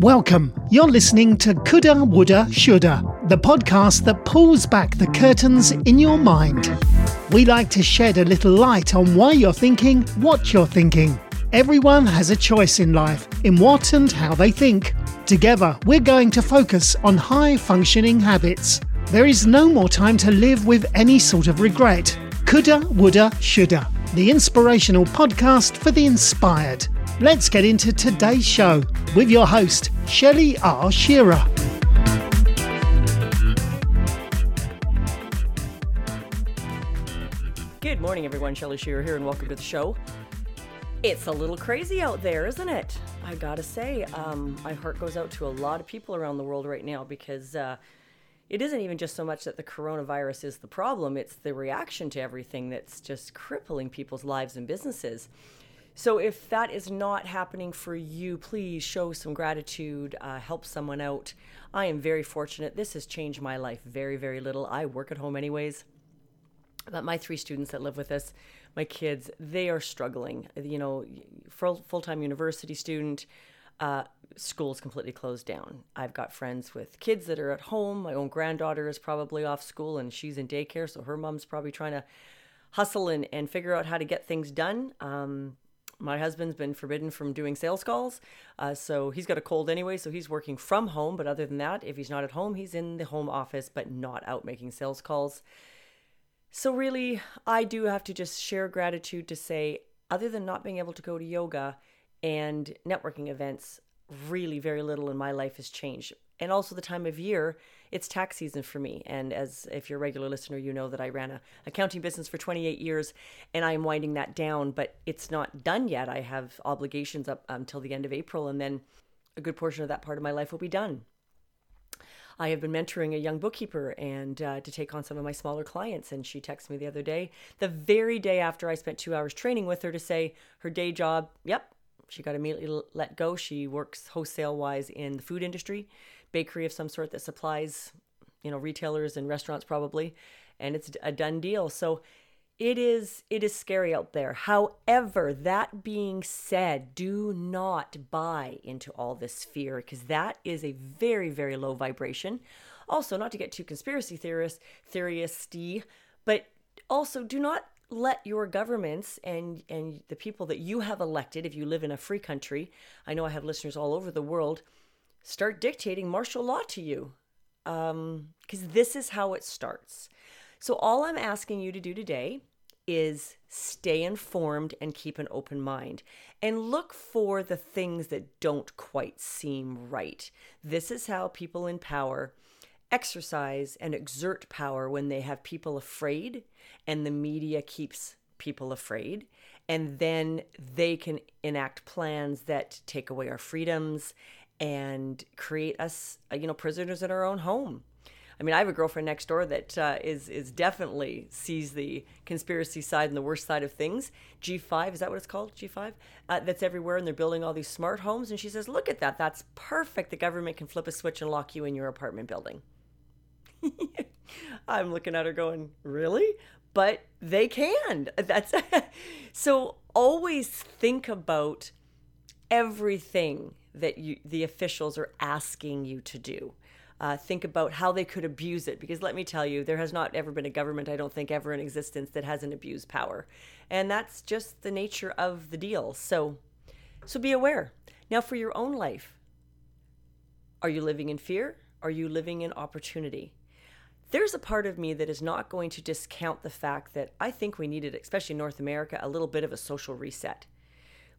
Welcome. You're listening to Coulda, Woulda, Shoulda, the podcast that pulls back the curtains in your mind. We like to shed a little light on why you're thinking what you're thinking. Everyone has a choice in life in what and how they think. Together, we're going to focus on high functioning habits. There is no more time to live with any sort of regret. Coulda, Woulda, Shoulda, the inspirational podcast for the inspired. Let's get into today's show with your host, Shelley R. Shearer. Good morning, everyone. Shelley Shearer here, and welcome to the show. It's a little crazy out there, isn't it? I gotta say, um, my heart goes out to a lot of people around the world right now because uh, it isn't even just so much that the coronavirus is the problem, it's the reaction to everything that's just crippling people's lives and businesses. So if that is not happening for you, please show some gratitude, uh, help someone out. I am very fortunate. This has changed my life very, very little. I work at home anyways. But my three students that live with us, my kids, they are struggling. You know, full time university student, uh, is completely closed down. I've got friends with kids that are at home. My own granddaughter is probably off school and she's in daycare, so her mom's probably trying to hustle and, and figure out how to get things done. Um, my husband's been forbidden from doing sales calls. Uh, so he's got a cold anyway, so he's working from home. But other than that, if he's not at home, he's in the home office, but not out making sales calls. So, really, I do have to just share gratitude to say, other than not being able to go to yoga and networking events, really very little in my life has changed. And also the time of year it's tax season for me. And as if you're a regular listener, you know that I ran a accounting business for 28 years and I am winding that down, but it's not done yet. I have obligations up until the end of April, and then a good portion of that part of my life will be done. I have been mentoring a young bookkeeper and uh, to take on some of my smaller clients. And she texted me the other day, the very day after I spent two hours training with her, to say her day job, yep, she got immediately let go. She works wholesale wise in the food industry bakery of some sort that supplies, you know, retailers and restaurants probably, and it's a done deal. So it is it is scary out there. However, that being said, do not buy into all this fear because that is a very very low vibration. Also, not to get too conspiracy theorist theoristy, but also do not let your governments and and the people that you have elected if you live in a free country i know i have listeners all over the world start dictating martial law to you. Because um, this is how it starts. So, all I'm asking you to do today is stay informed and keep an open mind and look for the things that don't quite seem right. This is how people in power exercise and exert power when they have people afraid and the media keeps people afraid and then they can enact plans that take away our freedoms and create us, uh, you know, prisoners in our own home. I mean, I have a girlfriend next door that uh, is is definitely sees the conspiracy side and the worst side of things. G5 is that what it's called? G5 uh, that's everywhere, and they're building all these smart homes. And she says, "Look at that! That's perfect. The government can flip a switch and lock you in your apartment building." I'm looking at her going, "Really?" But they can. That's so. Always think about everything that you, the officials are asking you to do. Uh, think about how they could abuse it because let me tell you there has not ever been a government i don't think ever in existence that hasn't abused power. And that's just the nature of the deal. So so be aware. Now for your own life are you living in fear? Are you living in opportunity? There's a part of me that is not going to discount the fact that i think we needed especially north america a little bit of a social reset.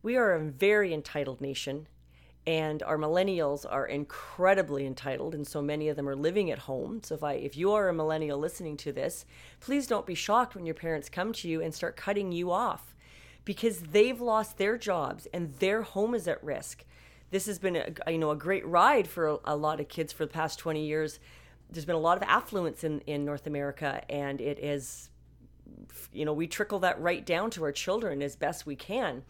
We are a very entitled nation and our millennials are incredibly entitled and so many of them are living at home. So if i if you are a millennial listening to this please don't be shocked when your parents come to you and start cutting you off because they've lost their jobs and their home is at risk. This has been a, you know a great ride for a, a lot of kids for the past 20 years. There's been a lot of affluence in in north america and it is you know we trickle that right down to our children as best we can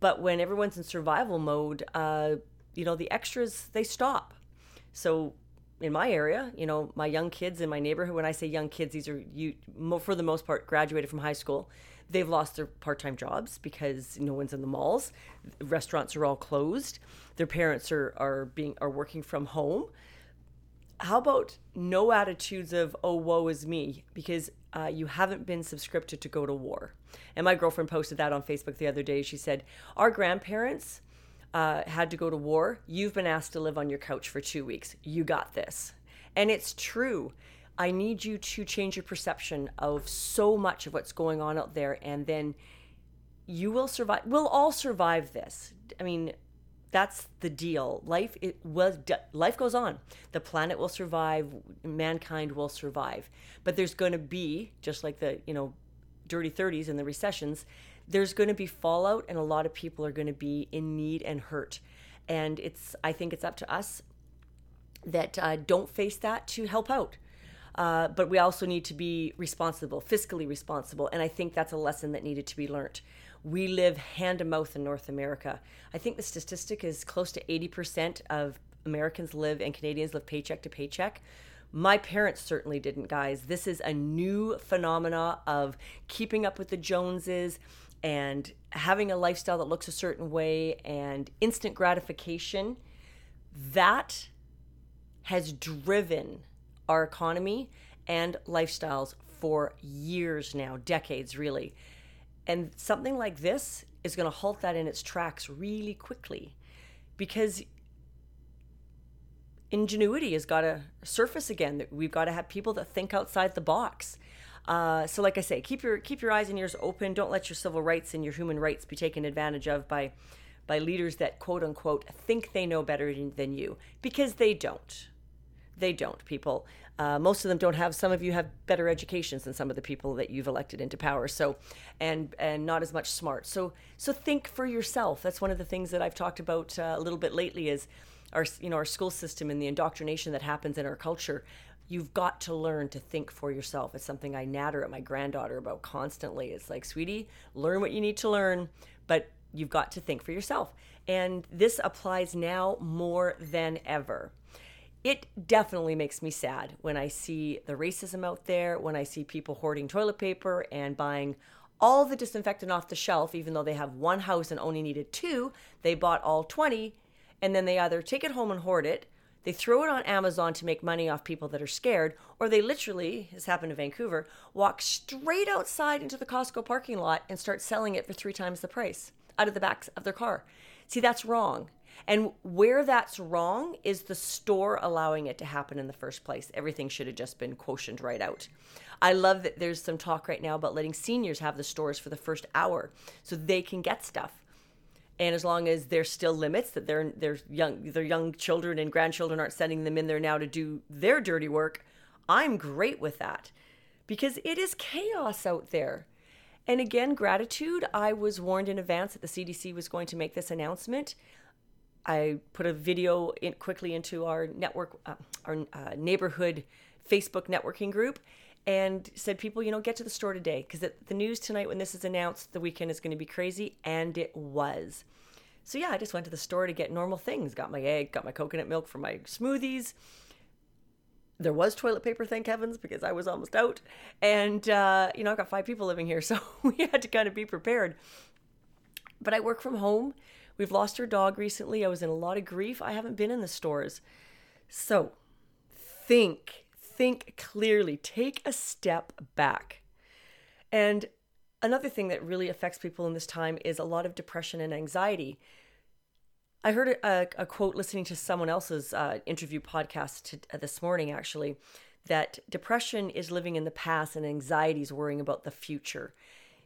but when everyone's in survival mode, uh, you know, the extras they stop. So in my area, you know, my young kids in my neighborhood, when I say young kids, these are you for the most part graduated from high school. They've lost their part time jobs because no one's in the malls. Restaurants are all closed. Their parents are, are being are working from home. How about no attitudes of oh woe is me because uh, you haven't been subscripted to go to war. And my girlfriend posted that on Facebook the other day. She said our grandparents uh, had to go to war. You've been asked to live on your couch for two weeks. You got this, and it's true. I need you to change your perception of so much of what's going on out there, and then you will survive. We'll all survive this. I mean, that's the deal. Life it was life goes on. The planet will survive. Mankind will survive. But there's going to be just like the you know, dirty 30s and the recessions. There's going to be fallout, and a lot of people are going to be in need and hurt. And it's I think it's up to us that uh, don't face that to help out. Uh, but we also need to be responsible, fiscally responsible. And I think that's a lesson that needed to be learned. We live hand to mouth in North America. I think the statistic is close to 80% of Americans live and Canadians live paycheck to paycheck. My parents certainly didn't, guys. This is a new phenomena of keeping up with the Joneses and having a lifestyle that looks a certain way and instant gratification. That has driven our economy and lifestyles for years now, decades really. And something like this is going to halt that in its tracks really quickly because ingenuity has got to surface again. We've got to have people that think outside the box. Uh, so, like I say, keep your keep your eyes and ears open. Don't let your civil rights and your human rights be taken advantage of by by leaders that quote unquote think they know better than you because they don't. They don't, people. Uh, most of them don't have. Some of you have better educations than some of the people that you've elected into power. So, and and not as much smart. So so think for yourself. That's one of the things that I've talked about uh, a little bit lately. Is our you know our school system and the indoctrination that happens in our culture. You've got to learn to think for yourself. It's something I natter at my granddaughter about constantly. It's like, sweetie, learn what you need to learn, but you've got to think for yourself. And this applies now more than ever it definitely makes me sad when I see the racism out there, when I see people hoarding toilet paper and buying all the disinfectant off the shelf, even though they have one house and only needed two, they bought all 20, and then they either take it home and hoard it, they throw it on Amazon to make money off people that are scared, or they literally, as happened in Vancouver, walk straight outside into the Costco parking lot and start selling it for three times the price out of the backs of their car. See, that's wrong. And where that's wrong is the store allowing it to happen in the first place. Everything should have just been quotient right out. I love that there's some talk right now about letting seniors have the stores for the first hour so they can get stuff. And as long as there's still limits that their their young their young children and grandchildren aren't sending them in there now to do their dirty work, I'm great with that. Because it is chaos out there. And again, gratitude. I was warned in advance that the CDC was going to make this announcement. I put a video in quickly into our network, uh, our uh, neighborhood Facebook networking group, and said, "People, you know, get to the store today because the news tonight, when this is announced, the weekend is going to be crazy," and it was. So yeah, I just went to the store to get normal things. Got my egg, got my coconut milk for my smoothies. There was toilet paper, thank heavens, because I was almost out. And uh, you know, I've got five people living here, so we had to kind of be prepared. But I work from home We've lost our dog recently. I was in a lot of grief. I haven't been in the stores. So think, think clearly, take a step back. And another thing that really affects people in this time is a lot of depression and anxiety. I heard a, a quote listening to someone else's uh, interview podcast to, uh, this morning, actually, that depression is living in the past and anxiety is worrying about the future.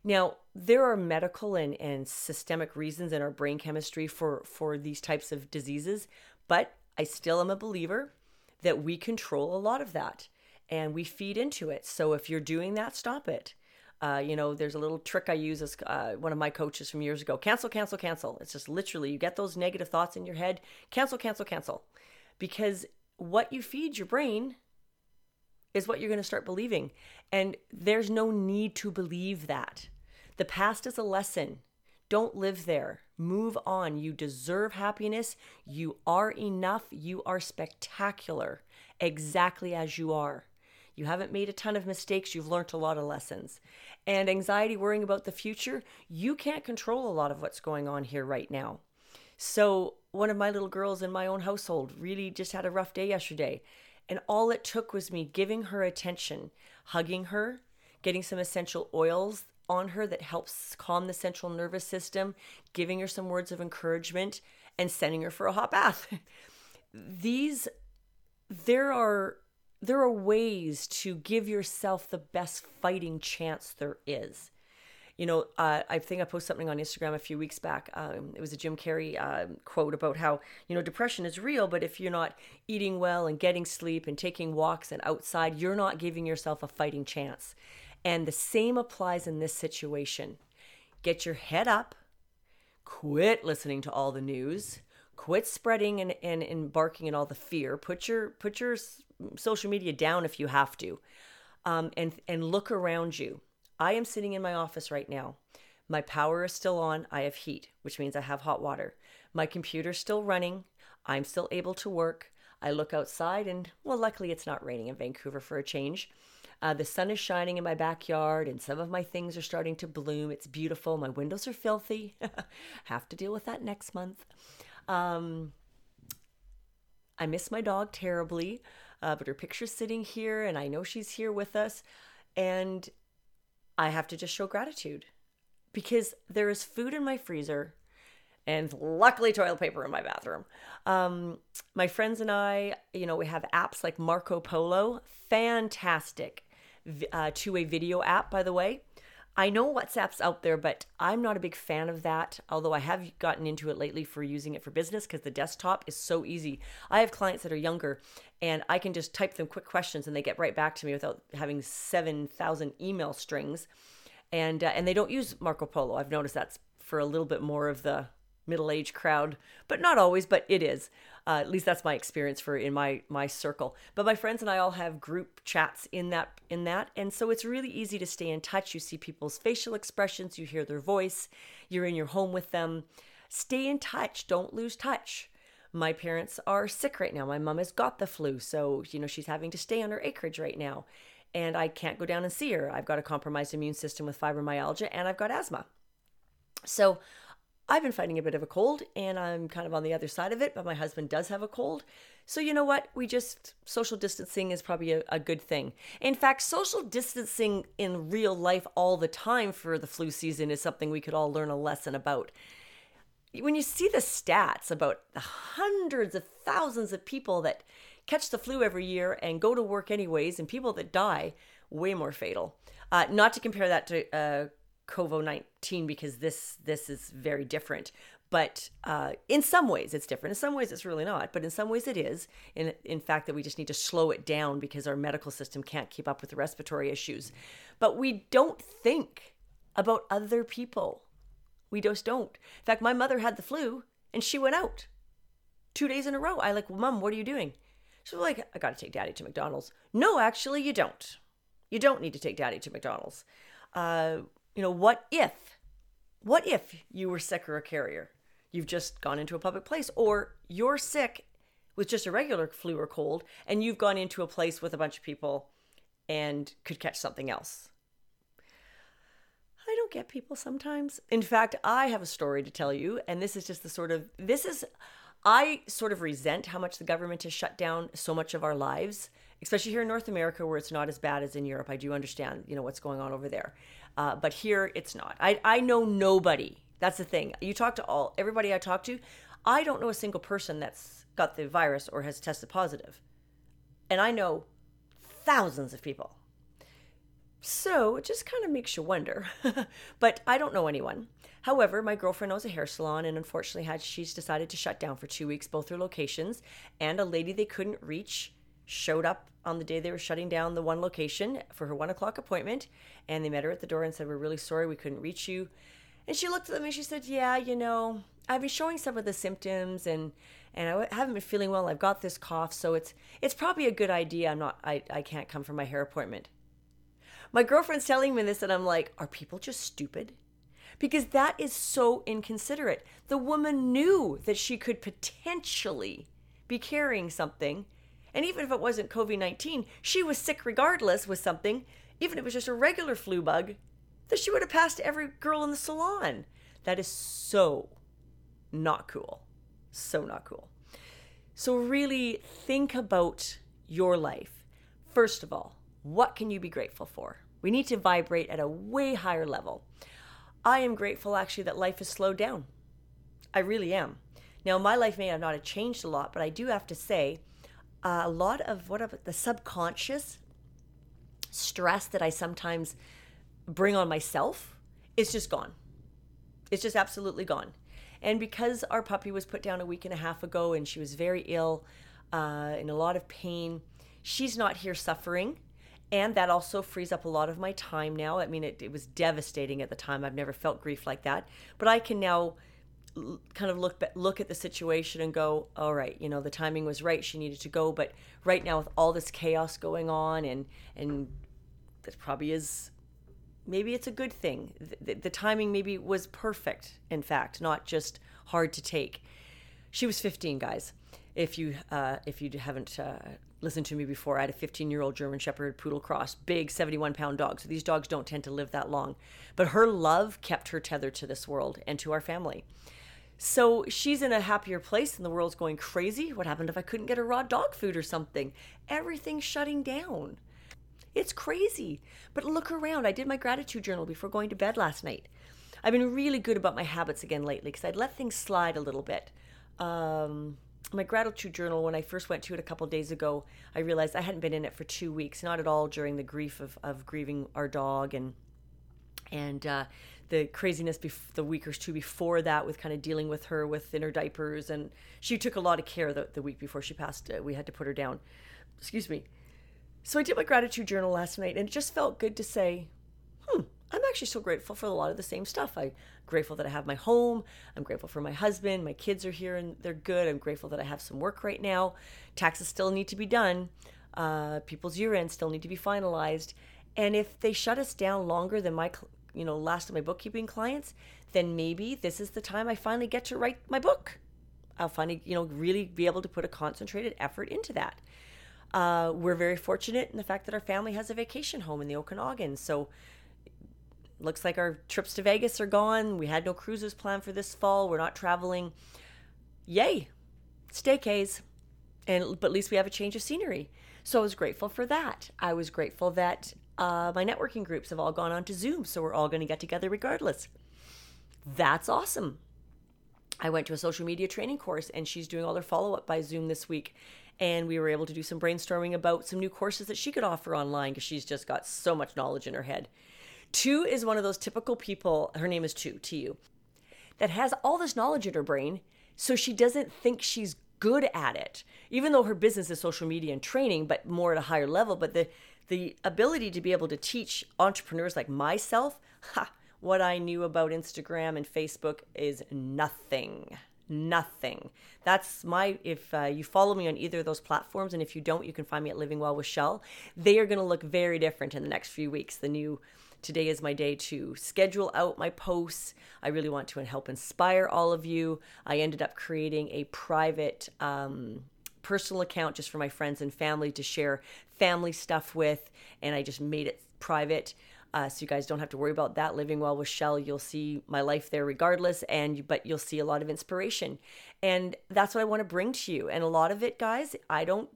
Now, there are medical and, and systemic reasons in our brain chemistry for, for these types of diseases, but I still am a believer that we control a lot of that and we feed into it. So if you're doing that, stop it. Uh, you know, there's a little trick I use as uh, one of my coaches from years ago cancel, cancel, cancel. It's just literally you get those negative thoughts in your head, cancel, cancel, cancel. Because what you feed your brain is what you're going to start believing. And there's no need to believe that. The past is a lesson. Don't live there. Move on. You deserve happiness. You are enough. You are spectacular, exactly as you are. You haven't made a ton of mistakes. You've learned a lot of lessons. And anxiety, worrying about the future, you can't control a lot of what's going on here right now. So, one of my little girls in my own household really just had a rough day yesterday. And all it took was me giving her attention, hugging her, getting some essential oils on her that helps calm the central nervous system, giving her some words of encouragement, and sending her for a hot bath. These, there are there are ways to give yourself the best fighting chance there is. You know, uh, I think I posted something on Instagram a few weeks back. Um, it was a Jim Carrey uh, quote about how, you know, depression is real, but if you're not eating well and getting sleep and taking walks and outside, you're not giving yourself a fighting chance. And the same applies in this situation. Get your head up, quit listening to all the news, quit spreading and, and embarking in all the fear. Put your put your social media down if you have to. Um, and and look around you. I am sitting in my office right now. My power is still on. I have heat, which means I have hot water. My computer's still running. I'm still able to work. I look outside, and well, luckily it's not raining in Vancouver for a change. Uh, the sun is shining in my backyard, and some of my things are starting to bloom. It's beautiful. My windows are filthy. Have to deal with that next month. Um, I miss my dog terribly, uh, but her picture's sitting here, and I know she's here with us. And I have to just show gratitude because there is food in my freezer and luckily toilet paper in my bathroom. Um, my friends and I, you know, we have apps like Marco Polo, fantastic uh, two-way video app, by the way. I know WhatsApp's out there, but I'm not a big fan of that. Although I have gotten into it lately for using it for business because the desktop is so easy. I have clients that are younger, and I can just type them quick questions and they get right back to me without having seven thousand email strings. And uh, and they don't use Marco Polo. I've noticed that's for a little bit more of the middle-aged crowd, but not always, but it is. Uh, at least that's my experience for in my my circle. But my friends and I all have group chats in that in that, and so it's really easy to stay in touch. You see people's facial expressions, you hear their voice, you're in your home with them. Stay in touch. Don't lose touch. My parents are sick right now. My mom has got the flu, so you know she's having to stay on her acreage right now, and I can't go down and see her. I've got a compromised immune system with fibromyalgia, and I've got asthma. So I've been fighting a bit of a cold and I'm kind of on the other side of it, but my husband does have a cold. So, you know what? We just, social distancing is probably a, a, good thing. In fact, social distancing in real life all the time for the flu season is something we could all learn a lesson about. When you see the stats about the hundreds of thousands of people that catch the flu every year and go to work anyways, and people that die, way more fatal. Uh, not to compare that to uh, COVID nineteen because this this is very different. But uh, in some ways, it's different. In some ways, it's really not. But in some ways, it is. In in fact, that we just need to slow it down because our medical system can't keep up with the respiratory issues. But we don't think about other people. We just don't. In fact, my mother had the flu and she went out two days in a row. I like, well, Mom, what are you doing? She's like, I got to take Daddy to McDonald's. No, actually, you don't. You don't need to take Daddy to McDonald's. Uh, you know, what if, what if you were sick or a carrier? You've just gone into a public place, or you're sick with just a regular flu or cold, and you've gone into a place with a bunch of people and could catch something else. I don't get people sometimes. In fact, I have a story to tell you, and this is just the sort of this is I sort of resent how much the government has shut down so much of our lives, especially here in North America where it's not as bad as in Europe. I do understand, you know, what's going on over there. Uh, but here it's not. I, I know nobody. That's the thing. You talk to all everybody I talk to. I don't know a single person that's got the virus or has tested positive, and I know thousands of people. So it just kind of makes you wonder. but I don't know anyone. However, my girlfriend owns a hair salon, and unfortunately, had she's decided to shut down for two weeks both her locations. And a lady they couldn't reach showed up on the day they were shutting down the one location for her one o'clock appointment. And they met her at the door and said, We're really sorry we couldn't reach you. And she looked at them and she said, Yeah, you know, I've been showing some of the symptoms and and I haven't been feeling well. I've got this cough, so it's it's probably a good idea. I'm not I, I can't come for my hair appointment. My girlfriend's telling me this and I'm like, are people just stupid? Because that is so inconsiderate. The woman knew that she could potentially be carrying something And even if it wasn't COVID 19, she was sick regardless with something, even if it was just a regular flu bug, that she would have passed to every girl in the salon. That is so not cool. So not cool. So, really think about your life. First of all, what can you be grateful for? We need to vibrate at a way higher level. I am grateful actually that life has slowed down. I really am. Now, my life may have not have changed a lot, but I do have to say, a lot of what the subconscious stress that I sometimes bring on myself is just gone. It's just absolutely gone. And because our puppy was put down a week and a half ago and she was very ill, uh, in a lot of pain, she's not here suffering. And that also frees up a lot of my time now. I mean, it, it was devastating at the time. I've never felt grief like that. But I can now kind of look look at the situation and go, all right, you know, the timing was right. She needed to go, but right now with all this chaos going on, and and that probably is maybe it's a good thing. The, the, timing maybe was perfect. In fact, not just hard to take. She was 15, guys. If you uh, if you haven't uh, listened to me before, I had a 15 year old German Shepherd Poodle Cross, big 71 pound dog. So these dogs don't tend to live that long, but her love kept her tethered to this world and to our family. So she's in a happier place and the world's going crazy. What happened if I couldn't get her raw dog food or something? Everything's shutting down. It's crazy. But look around. I did my gratitude journal before going to bed last night. I've been really good about my habits again lately because I'd let things slide a little bit. Um, my gratitude journal, when I first went to it a couple days ago, I realized I hadn't been in it for two weeks, not at all during the grief of, of grieving our dog and and uh, the craziness bef- the week or two before that with kind of dealing with her with in her diapers and she took a lot of care the, the week before she passed uh, we had to put her down. Excuse me. So i did my gratitude journal last night and it just felt good to say hmm i'm actually so grateful for a lot of the same stuff. I'm grateful that i have my home. I'm grateful for my husband. My kids are here and they're good. I'm grateful that i have some work right now. Taxes still need to be done. Uh, people's year ends still need to be finalized. And if they shut us down longer than my you know, last of my bookkeeping clients, then maybe this is the time I finally get to write my book. I'll finally, you know, really be able to put a concentrated effort into that. Uh, we're very fortunate in the fact that our family has a vacation home in the Okanagan. So looks like our trips to Vegas are gone. We had no cruises planned for this fall. We're not traveling. Yay, staycays. And but at least we have a change of scenery. So I was grateful for that. I was grateful that uh, my networking groups have all gone on to Zoom, so we're all going to get together regardless. That's awesome. I went to a social media training course and she's doing all her follow up by Zoom this week. And we were able to do some brainstorming about some new courses that she could offer online because she's just got so much knowledge in her head. Tu is one of those typical people, her name is Tu, T U, that has all this knowledge in her brain, so she doesn't think she's good at it. Even though her business is social media and training, but more at a higher level, but the the ability to be able to teach entrepreneurs like myself, ha, what I knew about Instagram and Facebook is nothing. Nothing. That's my, if uh, you follow me on either of those platforms, and if you don't, you can find me at Living Well with Shell. They are going to look very different in the next few weeks. The new, today is my day to schedule out my posts. I really want to help inspire all of you. I ended up creating a private, um, personal account just for my friends and family to share family stuff with, and I just made it private. Uh, so you guys don't have to worry about that. Living well with Shell, you'll see my life there regardless, and but you'll see a lot of inspiration, and that's what I want to bring to you. And a lot of it, guys, I don't,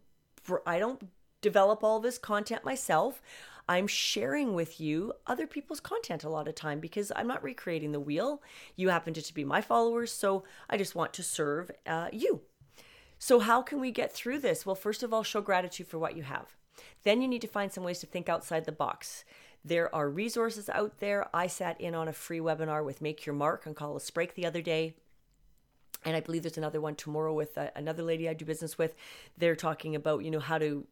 I don't develop all this content myself. I'm sharing with you other people's content a lot of time because I'm not recreating the wheel. You happen to, to be my followers, so I just want to serve uh, you. So, how can we get through this? Well, first of all, show gratitude for what you have. Then you need to find some ways to think outside the box. There are resources out there. I sat in on a free webinar with Make Your Mark on Call a Sprake the other day. And I believe there's another one tomorrow with uh, another lady I do business with. They're talking about, you know, how to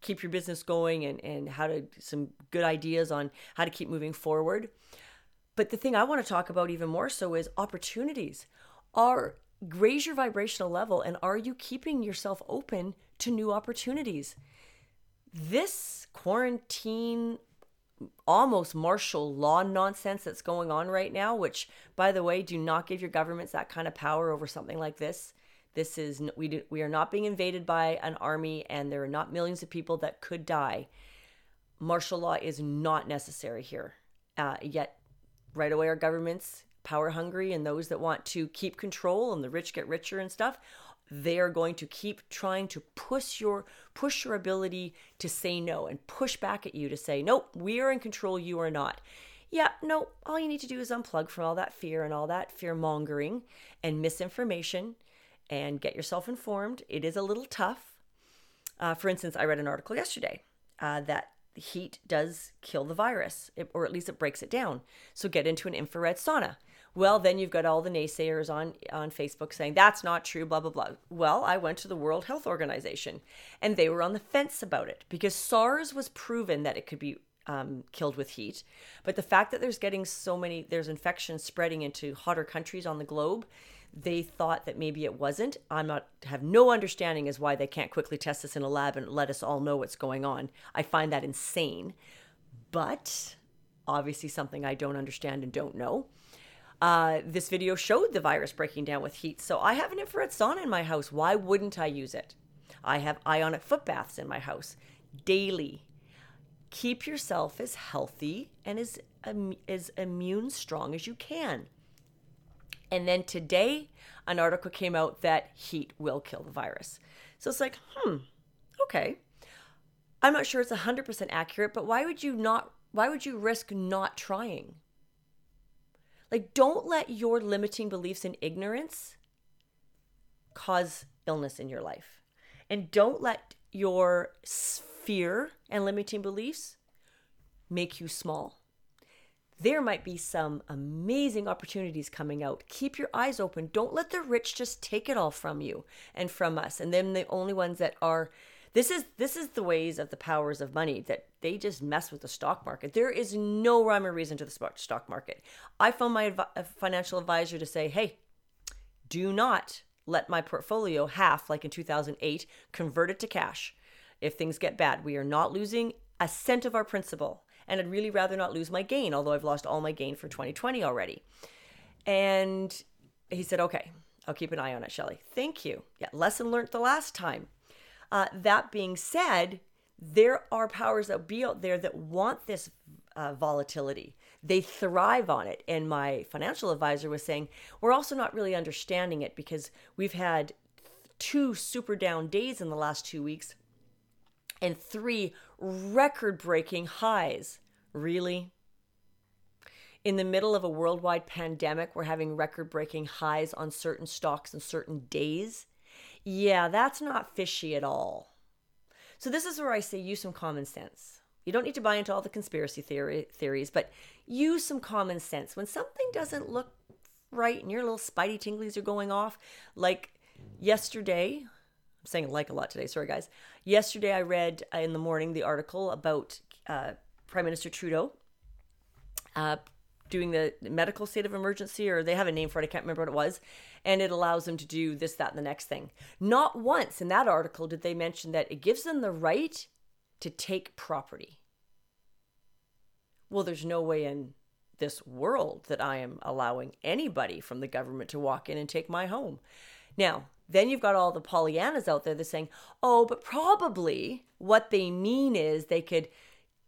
keep your business going and, and how to, some good ideas on how to keep moving forward. But the thing I want to talk about even more so is opportunities. Are raise your vibrational level and are you keeping yourself open to new opportunities this quarantine almost martial law nonsense that's going on right now which by the way do not give your governments that kind of power over something like this This is we do, we are not being invaded by an army, and there are not millions of people that could die. Martial law is not necessary here. Uh, yet, right away, our governments, power hungry, and those that want to keep control and the rich get richer and stuff, they are going to keep trying to push your push your ability to say no and push back at you to say nope we are in control you are not yeah no all you need to do is unplug from all that fear and all that fear mongering and misinformation and get yourself informed. It is a little tough. Uh, for instance, I read an article yesterday uh, that heat does kill the virus, or at least it breaks it down. So get into an infrared sauna. Well, then you've got all the naysayers on on Facebook saying that's not true, blah blah blah. Well, I went to the World Health Organization, and they were on the fence about it because SARS was proven that it could be um, killed with heat. But the fact that there's getting so many, there's infections spreading into hotter countries on the globe, they thought that maybe it wasn't. I'm not have no understanding as why they can't quickly test this in a lab and let us all know what's going on. I find that insane. But obviously something I don't understand and don't know. Uh, this video showed the virus breaking down with heat. So I have an infrared sauna in my house. Why wouldn't I use it? I have ionic foot baths in my house daily. Keep yourself as healthy and as, um, as immune strong as you can. And then today, an article came out that heat will kill the virus. So it's like, hmm, okay. I'm not sure it's 100% accurate, but why would you not why would you risk not trying? Like don't let your limiting beliefs and ignorance cause illness in your life. And don't let your fear and limiting beliefs make you small there might be some amazing opportunities coming out. Keep your eyes open. Don't let the rich just take it all from you and from us. And then the only ones that are this is this is the ways of the powers of money that they just mess with the stock market. There is no rhyme or reason to the stock market. I phone my adv- uh, financial advisor to say, "Hey, do not let my portfolio half like in 2008 convert it to cash. If things get bad, we are not losing a cent of our principal and I'd really rather not lose my gain, although I've lost all my gain for 2020 already. And he said, okay, I'll keep an eye on it, Shelley. Thank you. Yeah, lesson learned the last time. Uh, that being said, there are powers that be out there that want this uh, volatility. They thrive on it. And my financial advisor was saying, we're also not really understanding it because we've had two super down days in the last two weeks and three record breaking highs. Really? In the middle of a worldwide pandemic, we're having record breaking highs on certain stocks and certain days. Yeah, that's not fishy at all. So, this is where I say use some common sense. You don't need to buy into all the conspiracy theory, theories, but use some common sense. When something doesn't look right and your little spidey tinglies are going off, like yesterday, I'm saying like a lot today. Sorry, guys. Yesterday, I read uh, in the morning the article about uh, Prime Minister Trudeau uh, doing the medical state of emergency, or they have a name for it. I can't remember what it was. And it allows them to do this, that, and the next thing. Not once in that article did they mention that it gives them the right to take property. Well, there's no way in this world that I am allowing anybody from the government to walk in and take my home. Now, then you've got all the Pollyannas out there that saying, oh, but probably what they mean is they could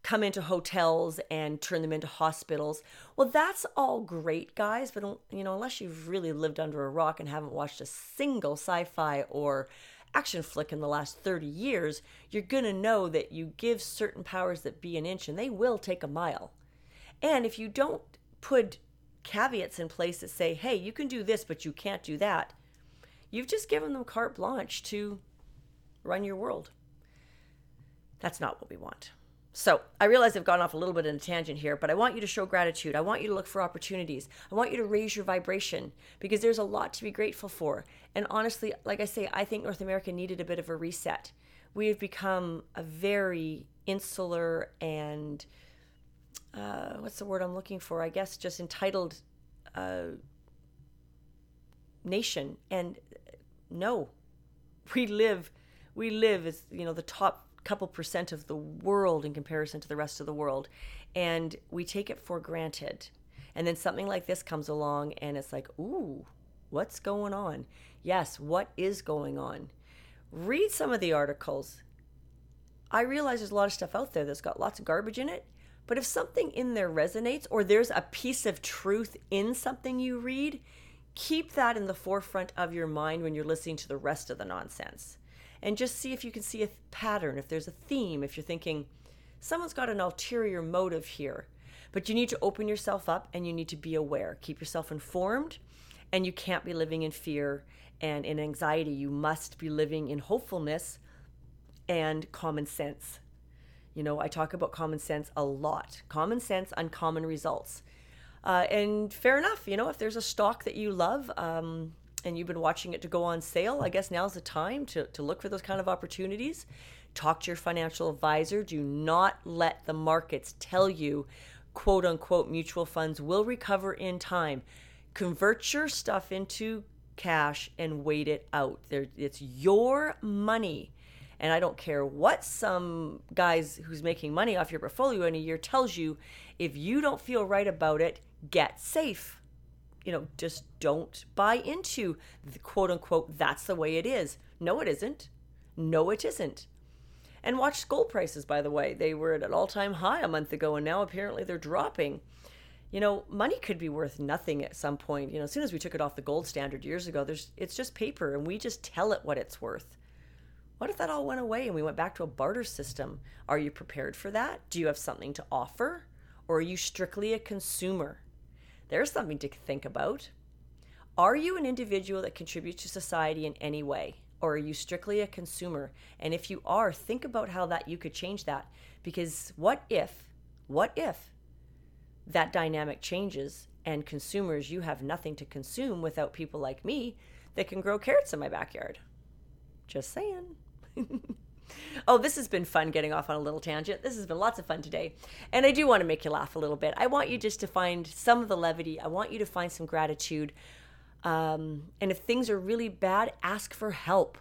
come into hotels and turn them into hospitals. Well, that's all great, guys, but you know, unless you've really lived under a rock and haven't watched a single sci-fi or action flick in the last 30 years, you're going to know that you give certain powers that be an inch and they will take a mile. And if you don't put caveats in place that say, "Hey, you can do this, but you can't do that," You've just given them carte blanche to run your world. That's not what we want. So I realize I've gone off a little bit in a tangent here, but I want you to show gratitude. I want you to look for opportunities. I want you to raise your vibration because there's a lot to be grateful for. And honestly, like I say, I think North America needed a bit of a reset. We have become a very insular and uh, what's the word I'm looking for? I guess just entitled uh, nation. And no, we live, we live as you know the top couple percent of the world in comparison to the rest of the world, and we take it for granted. And then something like this comes along, and it's like, ooh, what's going on? Yes, what is going on? Read some of the articles. I realize there's a lot of stuff out there that's got lots of garbage in it, but if something in there resonates or there's a piece of truth in something you read, keep that in the forefront of your mind when you're listening to the rest of the nonsense. And just see if you can see a pattern, if there's a theme, if you're thinking, someone's got an ulterior motive here. But you need to open yourself up and you need to be aware. Keep yourself informed, and you can't be living in fear and in anxiety. You must be living in hopefulness and common sense. You know, I talk about common sense a lot. Common sense, uncommon results. Uh, and fair enough, you know, if there's a stock that you love um, and you've been watching it to go on sale, I guess now's the time to, to look for those kind of opportunities. Talk to your financial advisor. Do not let the markets tell you, quote unquote, mutual funds will recover in time. Convert your stuff into cash and wait it out. There, it's your money. And I don't care what some guys who's making money off your portfolio in a year tells you. If you don't feel right about it, get safe. You know, just don't buy into the quote unquote, that's the way it is. No, it isn't. No, it isn't. And watch gold prices, by the way. They were at an all time high a month ago, and now apparently they're dropping. You know, money could be worth nothing at some point. You know, as soon as we took it off the gold standard years ago, there's it's just paper, and we just tell it what it's worth. What if that all went away and we went back to a barter system? Are you prepared for that? Do you have something to offer? Or are you strictly a consumer? There's something to think about. Are you an individual that contributes to society in any way? Or are you strictly a consumer? And if you are, think about how that you could change that. Because what if, what if that dynamic changes and consumers, you have nothing to consume without people like me that can grow carrots in my backyard? Just saying. oh, this has been fun getting off on a little tangent. This has been lots of fun today. And I do want to make you laugh a little bit. I want you just to find some of the levity, I want you to find some gratitude. Um, and if things are really bad, ask for help.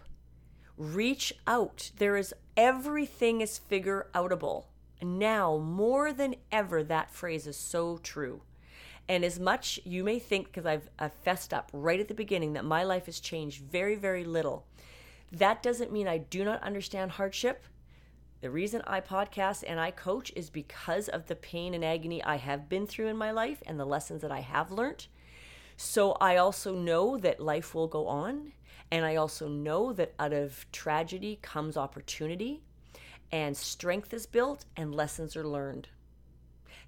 Reach out. There is everything is figure outable. Now, more than ever, that phrase is so true. And as much you may think, because I've, I've fessed up right at the beginning that my life has changed very, very little, that doesn't mean I do not understand hardship. The reason I podcast and I coach is because of the pain and agony I have been through in my life and the lessons that I have learned. So I also know that life will go on. And I also know that out of tragedy comes opportunity and strength is built and lessons are learned.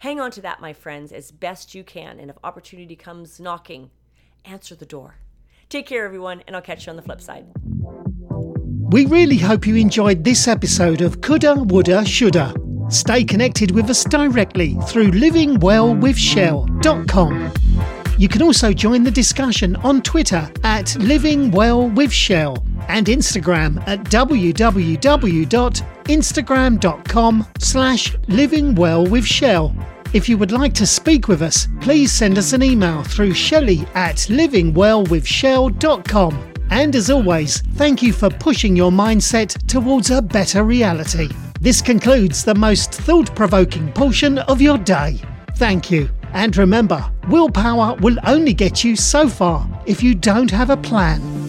Hang on to that, my friends, as best you can. And if opportunity comes knocking, answer the door. Take care, everyone, and I'll catch you on the flip side. We really hope you enjoyed this episode of Coulda, Woulda, Shoulda. Stay connected with us directly through livingwellwithshell.com. You can also join the discussion on Twitter at livingwellwithshell and Instagram at www.instagram.com slash livingwellwithshell. If you would like to speak with us, please send us an email through shelley at livingwellwithshell.com. And as always, thank you for pushing your mindset towards a better reality. This concludes the most thought provoking portion of your day. Thank you. And remember, willpower will only get you so far if you don't have a plan.